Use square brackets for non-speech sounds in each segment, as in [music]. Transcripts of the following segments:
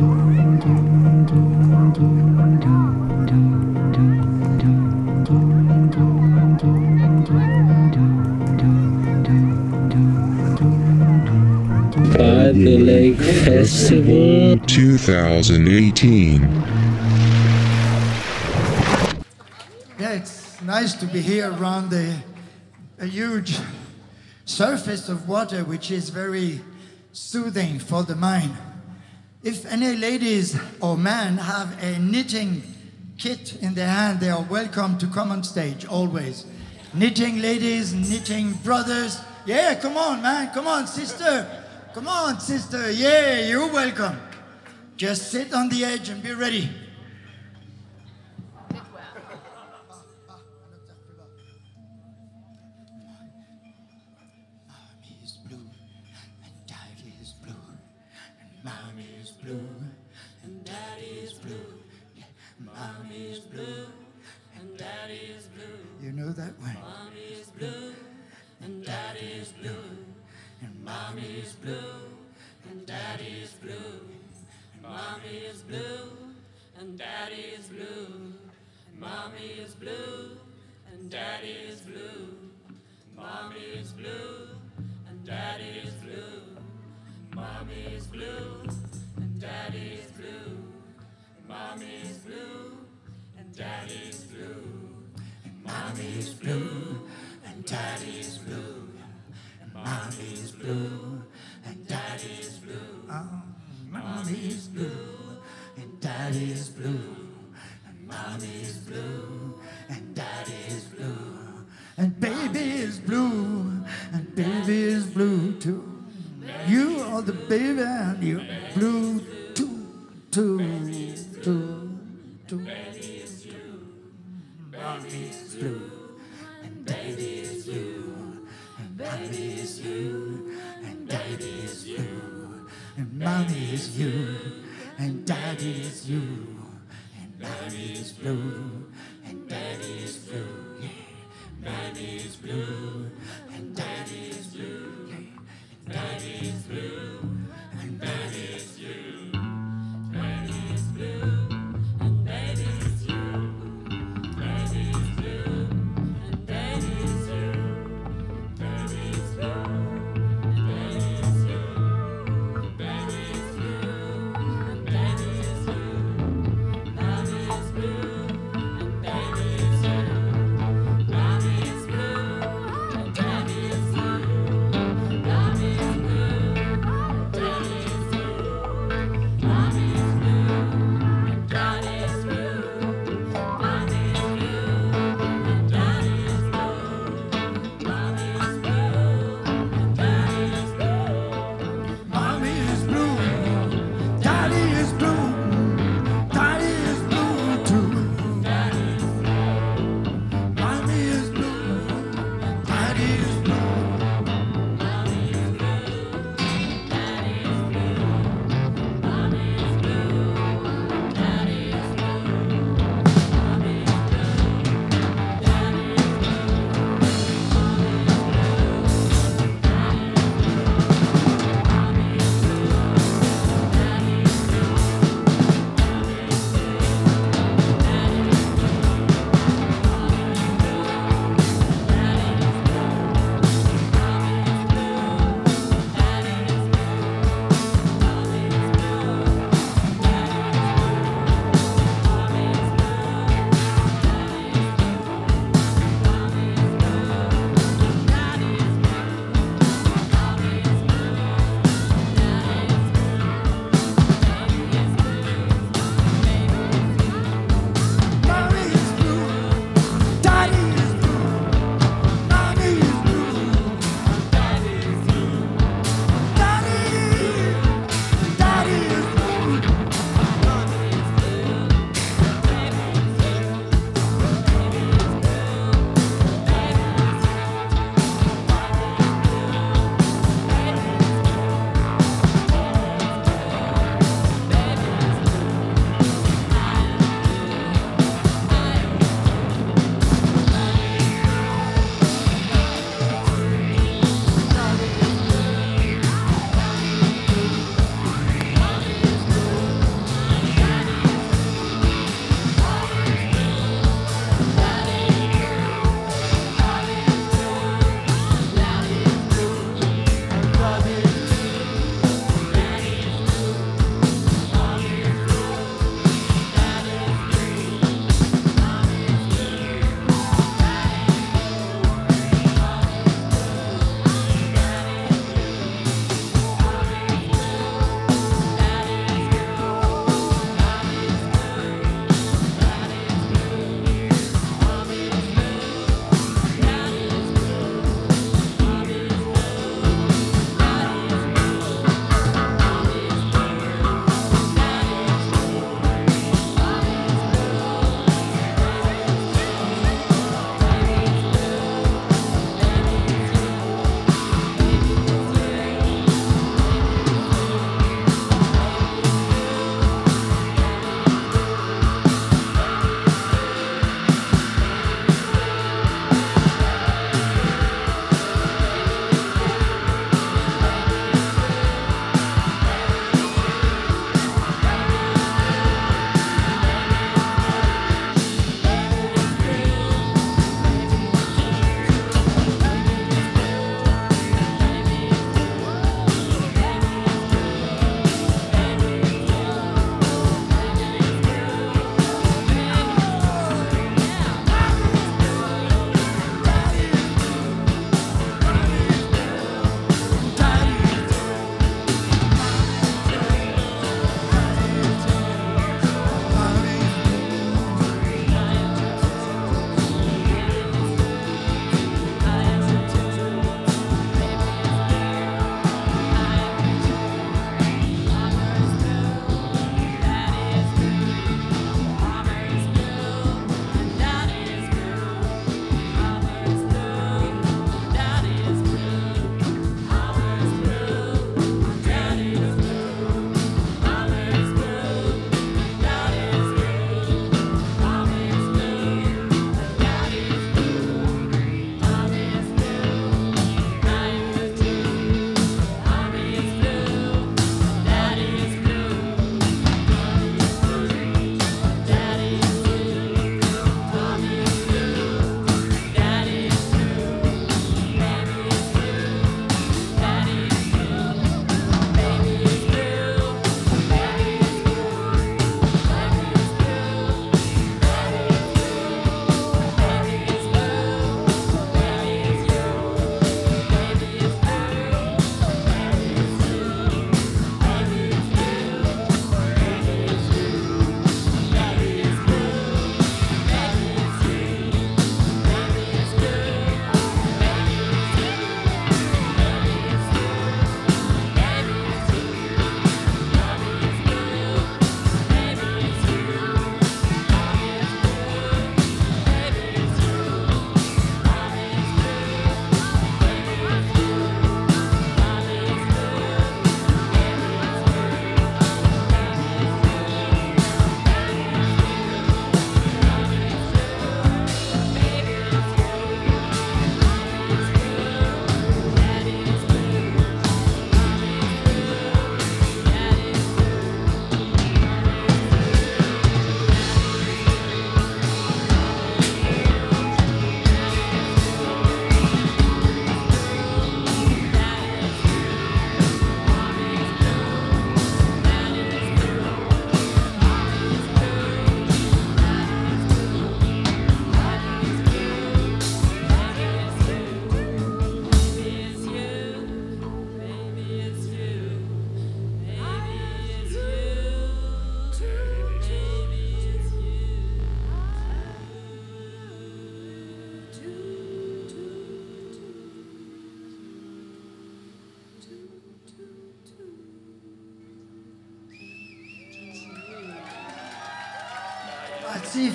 By the Lake Festival 2018. Yeah, it's nice to be here around the, a huge surface of water, which is very soothing for the mind. If any ladies or men have a knitting kit in their hand, they are welcome to come on stage always. Knitting ladies, knitting brothers. Yeah, come on, man. Come on, sister. Come on, sister. Yeah, you're welcome. Just sit on the edge and be ready. Blue, and daddy is blue. You know that one? Mommy is blue, and daddy is blue, and mommy is blue, and daddy is blue, and mommy is blue, and daddy is blue, and mommy is blue, and daddy is blue. Mommy is blue and daddy is blue. Mommy is blue and daddy is blue. Mommy is blue and daddy blue. And mommy's blue and daddy's blue. And mommy's blue and daddy's blue. Oh, mommy is blue and daddy is blue. And mommy is blue and daddy is blue. And baby's blue, and baby is blue too. You are the baby, and you're blue too, too, mommy is you, and daddy is you, and mommy is blue, and daddy is blue. Yeah. Daddy is blue,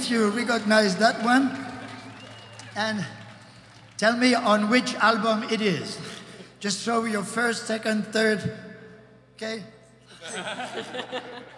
you recognize that one. And tell me on which album it is. Just show your first, second, third. Okay? [laughs]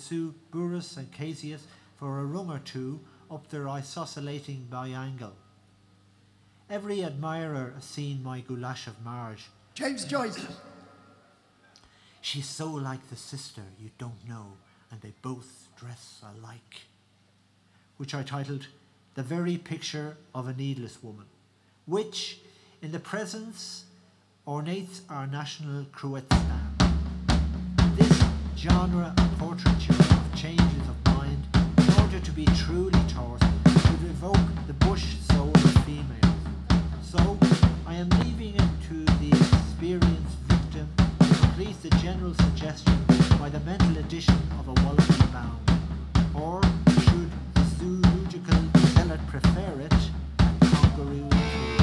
pursue Burrus and Caseous for a rung or two up their isoscellating biangle. Every admirer has seen my goulash of Marge. James Joyce. She's so like the sister you don't know, and they both dress alike. Which I titled The Very Picture of a Needless Woman, which, in the presence, ornates our national cruet stand. Genre of portraiture of changes of mind, in order to be truly taut, would evoke the bush soul of females. So, I am leaving it to the experienced victim to complete the general suggestion by the mental addition of a Wallaby bound. Or, should the zoological zealot prefer it, a kangaroo.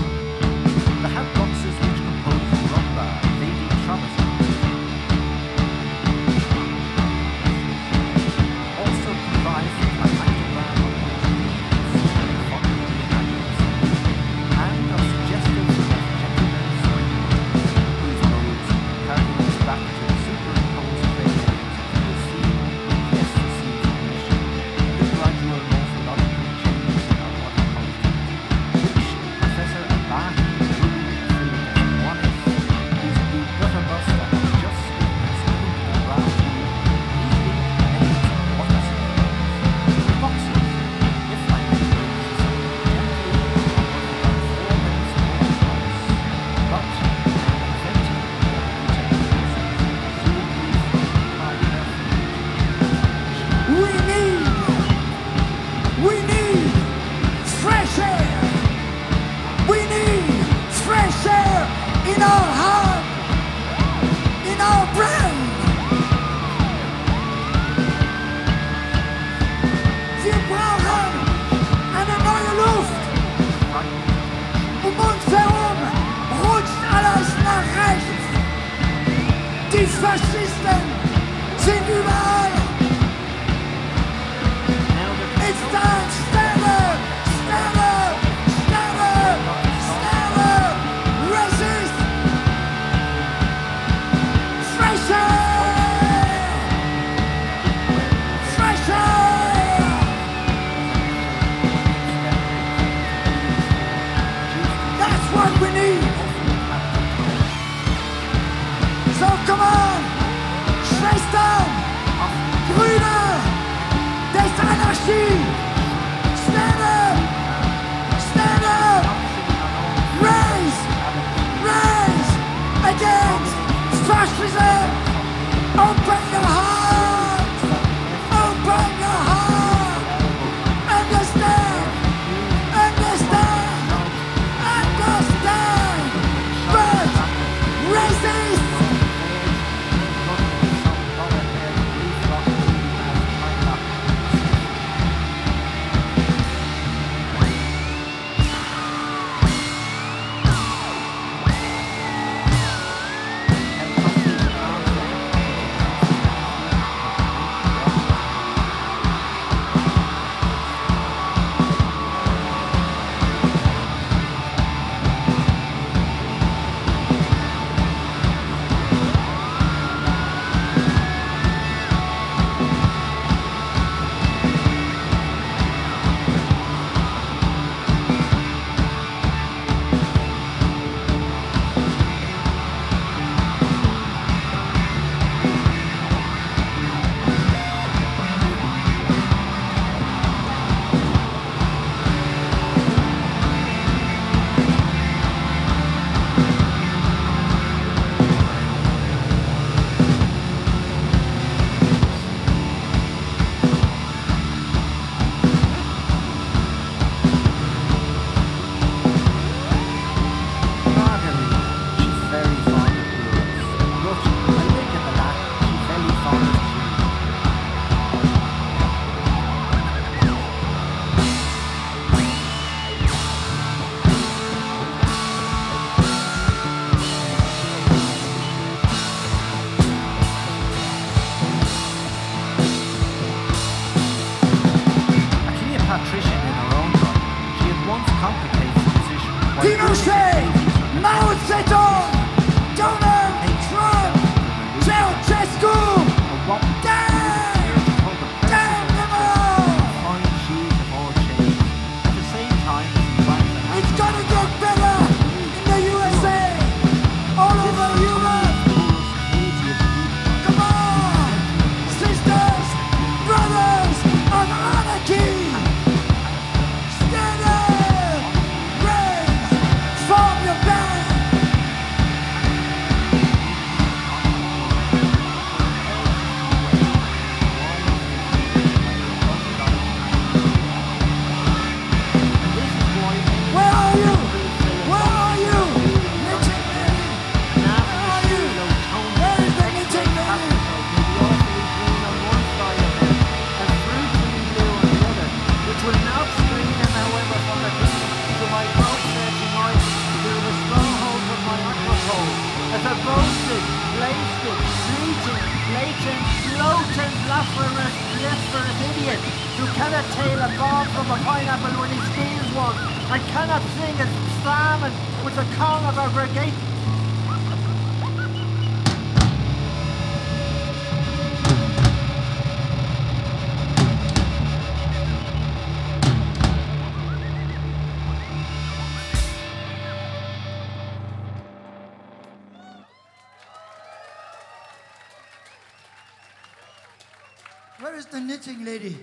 knitting lady?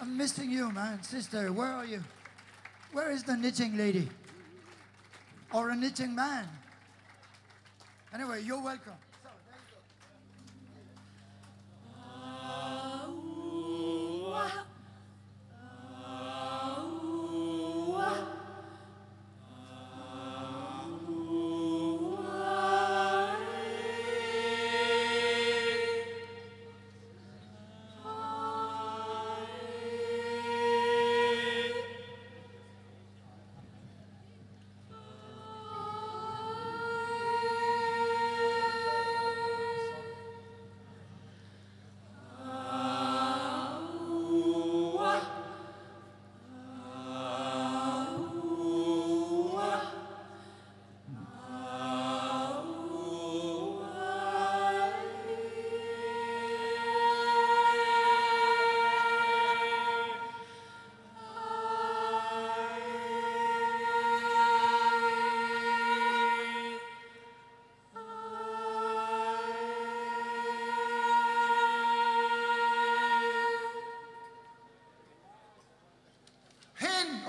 I'm missing you, man. Sister, where are you? Where is the knitting lady? Or a knitting man? Anyway, you're welcome.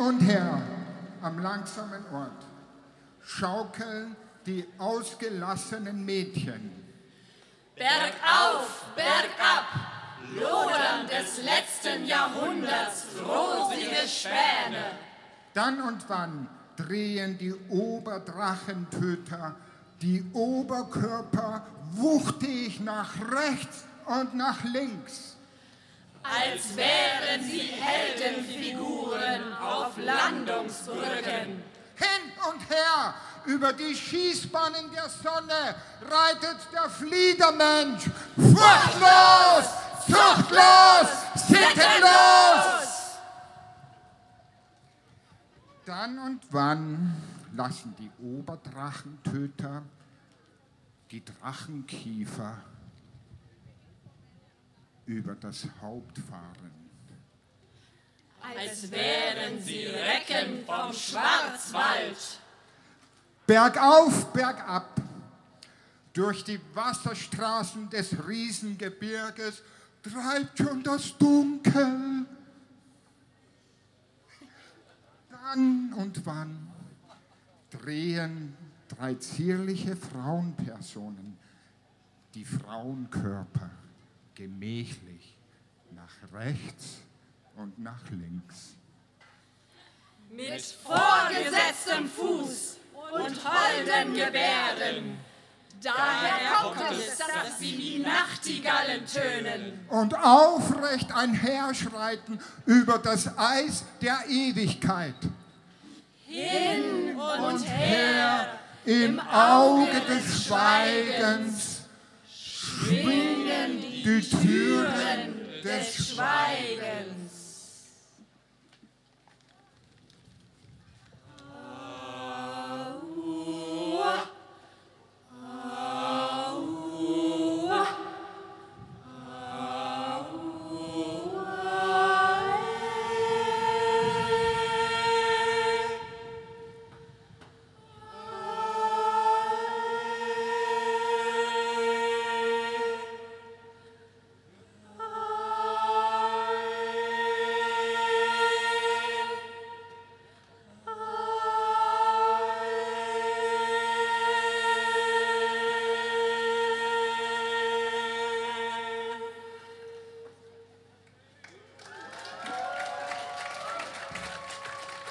Und her am langsamen Ort schaukeln die ausgelassenen Mädchen. Bergauf, bergab, lodern des letzten Jahrhunderts rosige Späne. Dann und wann drehen die Oberdrachentöter die Oberkörper wuchtig nach rechts und nach links. Als wären sie Heldenfiguren auf Landungsbrücken. Hin und her über die Schießbahnen der Sonne reitet der Fliedermensch. Furchtlos, zuchtlos, sittenlos. Dann und wann lassen die Oberdrachentöter die Drachenkiefer über das Haupt fahren. Als wären sie Recken vom Schwarzwald. Bergauf, bergab, durch die Wasserstraßen des Riesengebirges treibt schon das Dunkel. Dann und wann drehen drei zierliche Frauenpersonen die Frauenkörper gemächlich nach rechts und nach links. Mit vorgesetztem Fuß und holden Gebärden. Daher kommt es, dass sie wie Nachtigallen tönen. Und aufrecht einherschreiten über das Eis der Ewigkeit. Hin und her Im Auge des Schweigens schwingen die Türen des Schweigens.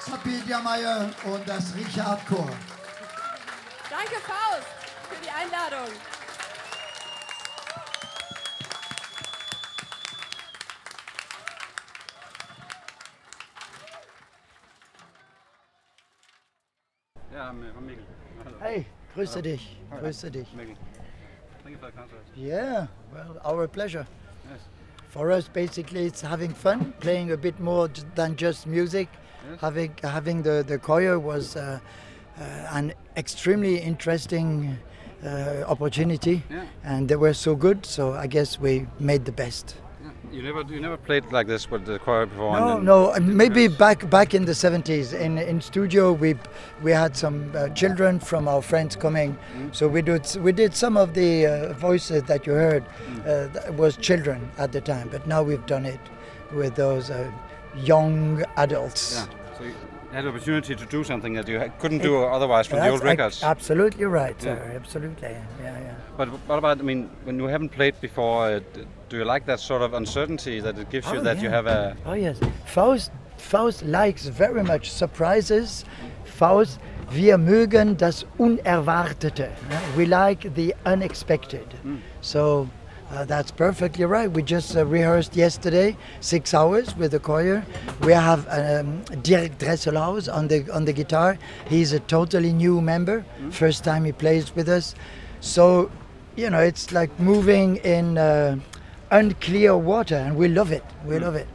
Sabine Jammeyer und das Richard Chor. Danke, Faust, für die Einladung. Ja, Mikkel. Hello. Hey, grüße dich, grüße dich. Mikkel. Thank you for the concert. Yeah, well, our pleasure. Yes. For us, basically, it's having fun, playing a bit more than just music. Having having the the choir was uh, uh, an extremely interesting uh, opportunity, Yeah. and they were so good. So I guess we made the best. Yeah. You never you never played like this with the choir before? No, no. uh, Maybe back back in the 70s, in in studio, we we had some uh, children from our friends coming, so we did we did some of the uh, voices that you heard uh, that was children at the time, but now we've done it with those uh, young adults. Yeah. So you had the opportunity to do something that you couldn't do otherwise from the old records. absolutely right, Yeah. sir. Absolutely, yeah, yeah. But what about? I mean, when you haven't played before, uh, do you like that sort of uncertainty that it gives you? Oh, That you have a Oh yes, Faust, Faust likes very much surprises. Faust, wir mögen das Unerwartete. We like the unexpected. So uh, that's perfectly right. We just uh, rehearsed yesterday, six hours with the choir. We have um, Dirk Dresselhaus on the on the guitar. He's a totally new member. First time he plays with us. So, you know, it's like moving in uh, unclear water, and we love it. We love it.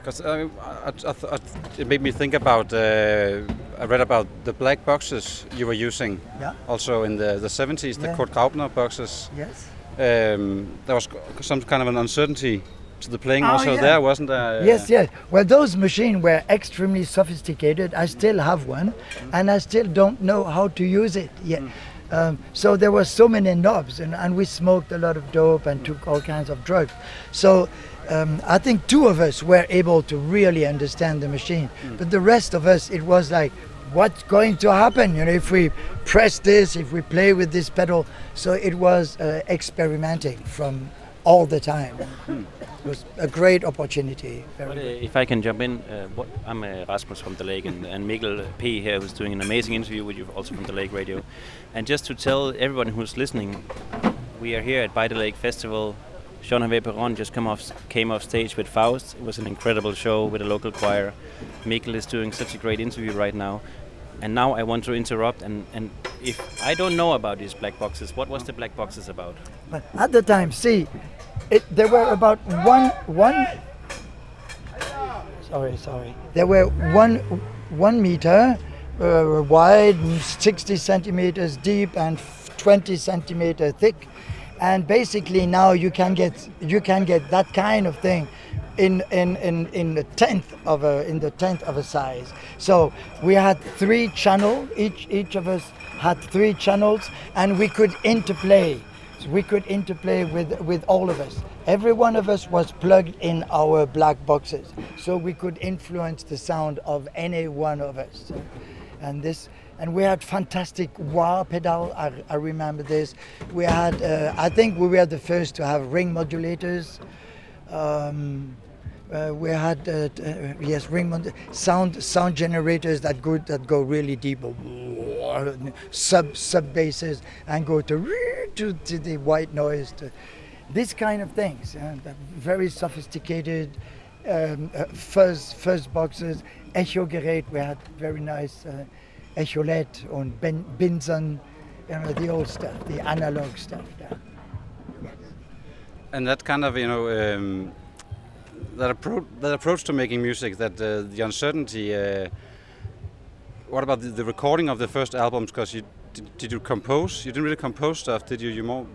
Because uh, I, I, th- I th- it made me think about. Uh, I read about the black boxes you were using. Yeah. Also in the, the 70s, the Yeah. Kurt Graupner boxes. Yes. Um, there was some kind of an uncertainty to the playing Oh, also yeah. there, wasn't there? Yes, yes. Well, those machines were extremely sophisticated. I still have one, and I still don't know how to use it yet. Um, so there were so many knobs, and, and we smoked a lot of dope and took all kinds of drugs. So um, I think two of us were able to really understand the machine, but the rest of us, it was like, what's going to happen? You know, if we press this, if we play with this pedal. So it was uh, experimenting from all the time. It was a great opportunity. Very But, uh, if I can jump in, uh, what, I'm uh, Rasmus from The Lake, and, and Mikkel P. here, who's doing an amazing interview with you, also from The Lake Radio. And just to tell everyone who's listening, we are here at By the Lake Festival. Jean Hervé Péron just come off, came off stage with Faust. It was an incredible show with a local choir. Mikkel is doing such a great interview right now. And now I want to interrupt, and, and if I don't know about these black boxes, what was the black boxes about? But at the time, see, it, there were about one one. Sorry, sorry. There were one one meter uh, wide, 60 centimeters deep, and 20 centimeter thick. And basically, now you can get you can get that kind of thing in in in in the tenth of a in the tenth of a size. So we had three channel. Each each of us had three channels, and we could interplay. So we could interplay with with all of us. Every one of us was plugged in our black boxes, so we could influence the sound of any one of us. And this, and we had fantastic wah pedal. I, I remember this. We had, uh, I think, we were the first to have ring modulators. Um, uh, we had uh, uh, yes ring mod- sound sound generators that go that go really deep sub sub basses and go to to, to the white noise to this kind of things that very sophisticated um, uh, fuzz fuzz boxes echo gerät we had very nice uh, echolet and ben, Binson you know the old stuff the analog stuff yeah. And that kind of, you know, um, that, appro- that approach to making music, that uh, the uncertainty. Uh, what about the, the recording of the first albums? Because you did, did you compose? You didn't really compose stuff, did you? You more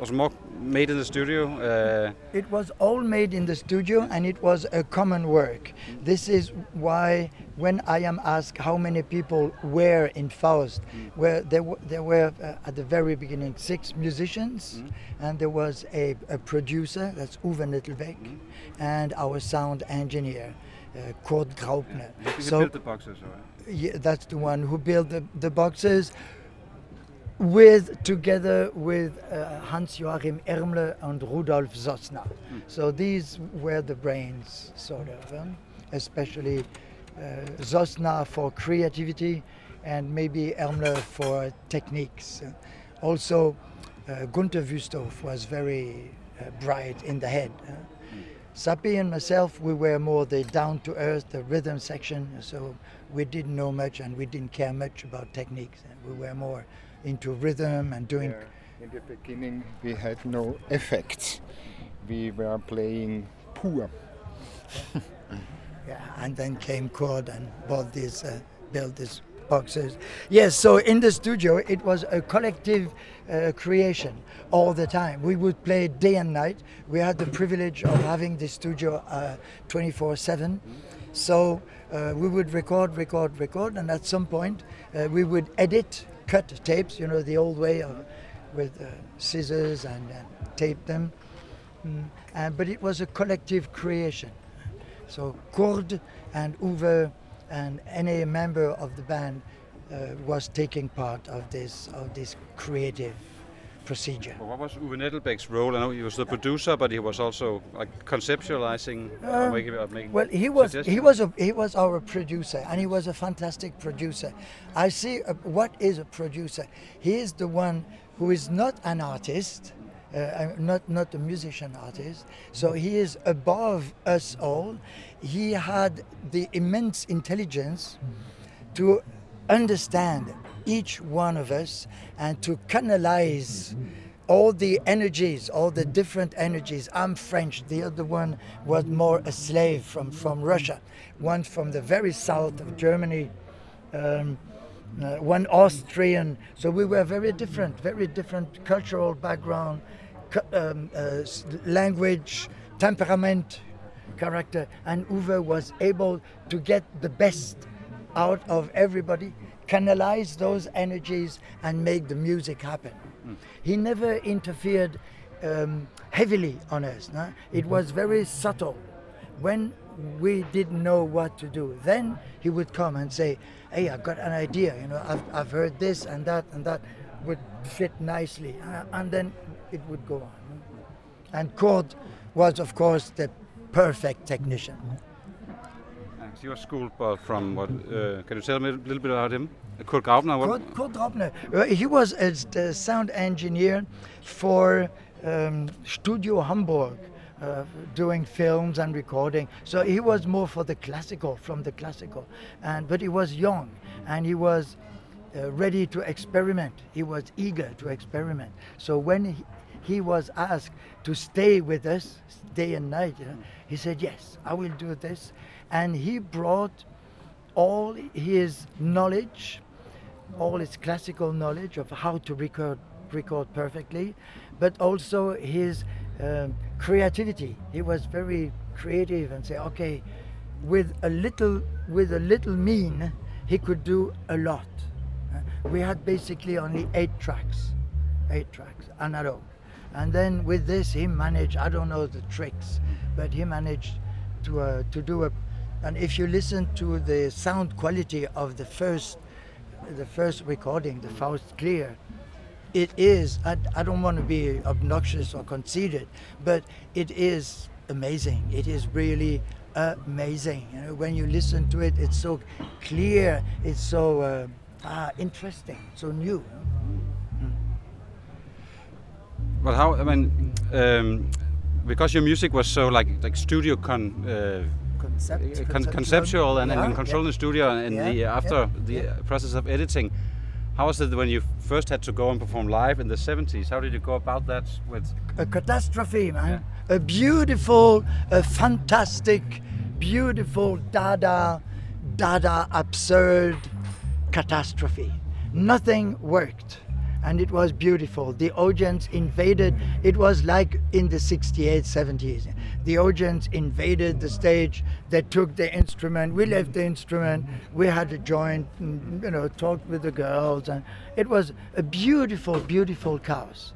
was more made in the studio. Uh, It was all made in the studio and it was a common work. This is why when I am asked how many people were in Faust, where there, there were uh, at the very beginning six musicians and there was a, a producer, that's Uwe Nettelbeck, and our sound engineer, uh, Kurt Graupner. you built the boxes, or? yeah, that's the one who built the, the boxes with together with uh, Hans Joachim Irmler and Rudolf Sosna. So these were the brains, sort of, um, especially uh, for creativity and maybe Irmler for techniques. Also, uh, Gunther Wüsthoff was very uh, bright in the head. uh. Zappi and myself, we were more the down to earth, the rhythm section, so we didn't know much and we didn't care much about techniques. We were more into rhythm and doing. In the beginning, we had no effects. We were playing poor. [laughs] Yeah, and then came Kurt and bought these, uh, built these boxes. Yes, so in the studio, it was a collective uh, creation all the time. We would play day and night. We had the privilege of having the studio 24 7. So uh, we would record, record, record, and at some point uh, we would edit, cut tapes, you know, the old way of with uh, scissors and, tape them. Mm. And, but it was a collective creation. So Kurt and Uwe and any member of the band uh, was taking part of this of this creative procedure. But what was Uwe Nettelbeck's role? I know he was the producer, but he was also like conceptualizing, or Um, making, or making Well, he was he was a, he was our producer, and he was a fantastic producer. I see uh, what is a producer. He is the one who is not an artist, uh, uh, not not a musician artist. So he is above us all. He had the immense intelligence to understand each one of us and to canalize all the energies, all the different energies. I'm French, the other one was more a slave from, from Russia, one from the very south of Germany, um, uh, one Austrian. So we were very different, very different cultural background, um, uh, language, temperament, character. And Uwe was able to get the best out of everybody canalize those energies and make the music happen. He never interfered um, heavily on us. no? It was very subtle. When we didn't know what to do, then he would come and say, "Hey, I've got an idea. You know, I've, I've heard this and that and that would fit nicely," uh, and then it would go on. And Kurt was, of course, the perfect technician. Thanks. Your school, but from what? Uh, can you tell me a little bit about him? Kurt Graupner. Kurt, Kurt uh, he was a, the sound engineer for um, Studio Hamburg, uh, doing films and recording. So he was more for the classical, from the classical, and but he was young and he was uh, ready to experiment. He was eager to experiment. So when he, he was asked to stay with us day and night, you know, he said, "Yes, I will do this," and he brought all his knowledge, all his classical knowledge of how to record record perfectly, but also his um, creativity. He was very creative and say, okay, with a little with a little mean, he could do a lot. Uh, we had basically only eight tracks, eight tracks, analog, and then with this he managed. I don't know the tricks, but he managed to uh, to do a. And if you listen to the sound quality of the first the first recording, the Faust Clear, it is, I, I don't want to be obnoxious or conceited, but it is amazing. It is really amazing. You know, when you listen to it, it's so clear, it's so uh, ah, interesting, so new. But how? I mean, um, because your music was so like like studio con. Uh, Concept, con- conceptual and, Yeah, and control uh, yeah. the studio and Yeah, the yeah, after the process of editing. How was it when you first had to go and perform live in the 70s? How did you go about that with a catastrophe, man. A beautiful, a fantastic, beautiful Dada, Dada absurd catastrophe. Nothing worked. And it was beautiful. The audience invaded. It was like in the 68, 70s. The audience invaded the stage. They took the instrument. We left the instrument. We had to join, mm, you know, talked with the girls. And it was a beautiful, beautiful chaos.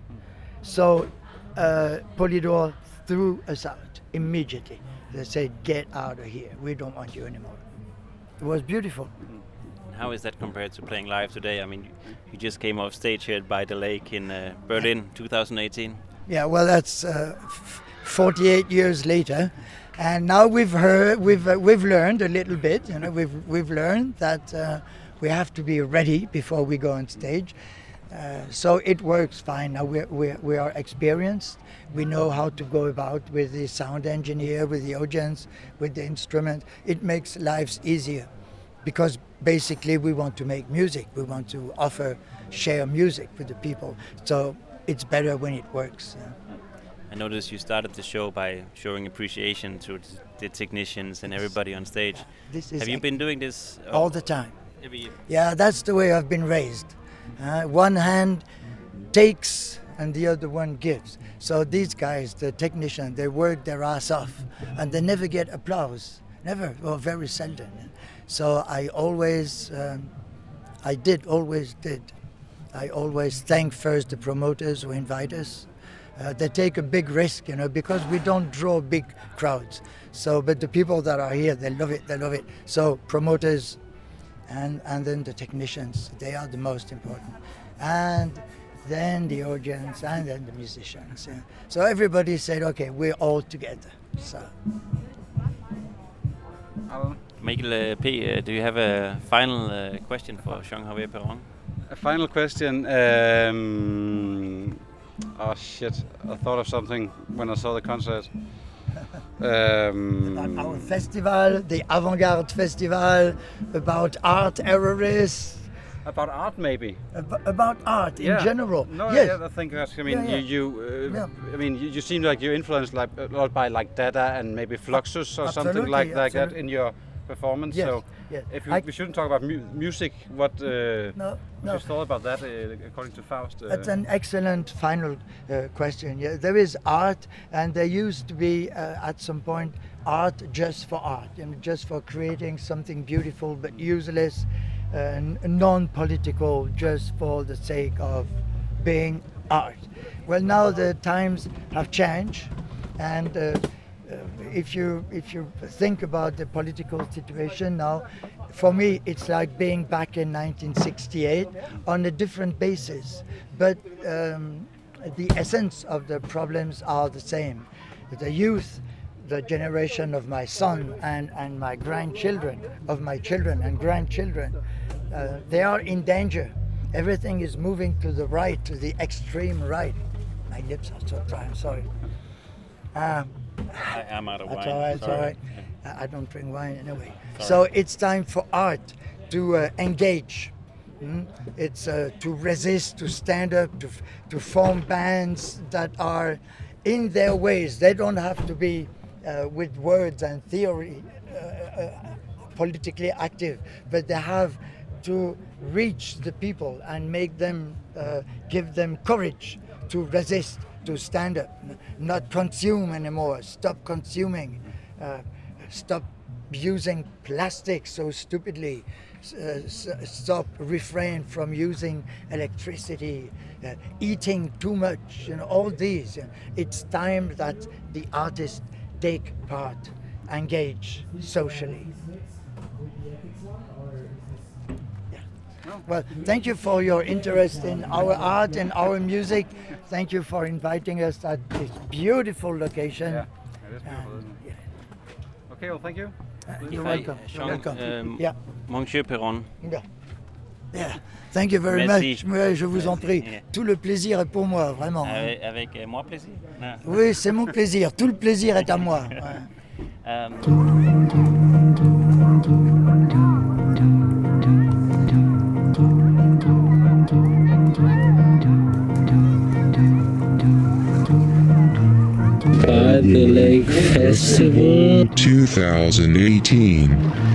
So uh, Polydor threw us out immediately. They said, "Get out of here. We don't want you anymore." It was beautiful. How is that compared to playing live today? I mean, you, you just came off stage here by the lake in uh, Berlin, 2018. Yeah, well, that's uh, f- 48 years later, and now we've heard, we've uh, we've learned a little bit. You know, we've we've learned that uh, we have to be ready before we go on stage. Uh, so it works fine now. We're, we're, we are experienced. We know how to go about with the sound engineer, with the audience, with the instrument. It makes lives easier because basically we want to make music. We want to offer, share music with the people. So it's better when it works. yeah. I noticed you started the show by showing appreciation to the technicians and everybody on stage. This is Have you been doing this uh, all the time. every year? Yeah, that's the way I've been raised. Uh, one hand takes and the other one gives. So these guys, the technicians, they work their ass off and they never get applause. Never, or very seldom. So I always, um, I did, always did. I always thank first the promoters who invite us. Uh, they take a big risk, you know, because we don't draw big crowds. So, but the people that are here, they love it, they love it. So promoters, and, and then the technicians. They are the most important. And then the audience, and then the musicians. yeah. So everybody said, okay, we're all together. So Mikkel uh, P., uh, do you have a final uh, question for Jean-Hervé Péron? A final question. Um, oh shit! I thought of something when I saw the concert. [laughs] Um, about our festival, the Avant-Garde Festival, about art terrorists, about art, maybe. ab- about art in Yeah. general. No, yes. yeah, I think that's. I mean, Yeah, yeah. you, you uh, Yeah. I mean, you, you seem like you're influenced like a lot by like Dada and maybe Fluxus or something Absolutely, like, like that in your performance. Yes, So, yes. if you, I- we shouldn't talk about mu- music, what? Uh, No, no. your thought about that? Uh, according to Faust. Uh, That's an excellent final uh, question. Yeah, there is art, and there used to be uh, at some point art just for art, you know, just for creating something beautiful but useless. uh, non-political just for the sake of being art. Well, now the times have changed, and uh, if you if you think about the political situation now, for me it's like being back in 1968 on a different basis, but um, the essence of the problems are the same. The youth the generation of my son and, and my grandchildren, of my children and grandchildren, uh, they are in danger. Everything is moving to the right, to the extreme right. My lips are so dry, I'm sorry. Um, I am out of that's wine. all right, it's all right. I I don't drink wine anyway. Sorry. So it's time for art to uh, engage. mm? It's uh, to resist, to stand up, to, to form bands that are in their ways. They don't have to be uh, with words and theory uh, uh, politically active, but they have to reach the people and make them, uh, give them courage to resist, to stand up, not consume anymore, stop consuming, uh, stop using plastic so stupidly, uh, stop, refrain from using electricity, uh, eating too much, you know, all these. It's time that the artists take part, engage socially. Well, thank you for your interest in our art and our music. Thank you for inviting us at this beautiful location. Yeah, it is beautiful, isn't it? Okay, well, thank you. You're Hi, welcome. You're Jean, welcome. um, Yeah. Monsieur Perron. Yeah. Yeah. Thank you very Merci. much. Ouais, je vous en prie. Yeah. Tout le plaisir est pour moi, vraiment. hein. Avec, avec, euh, moi plaisir. Non. Oui, c'est mon plaisir. Tout le plaisir est à moi. Ouais. Um, By the Lake Festival. 2018.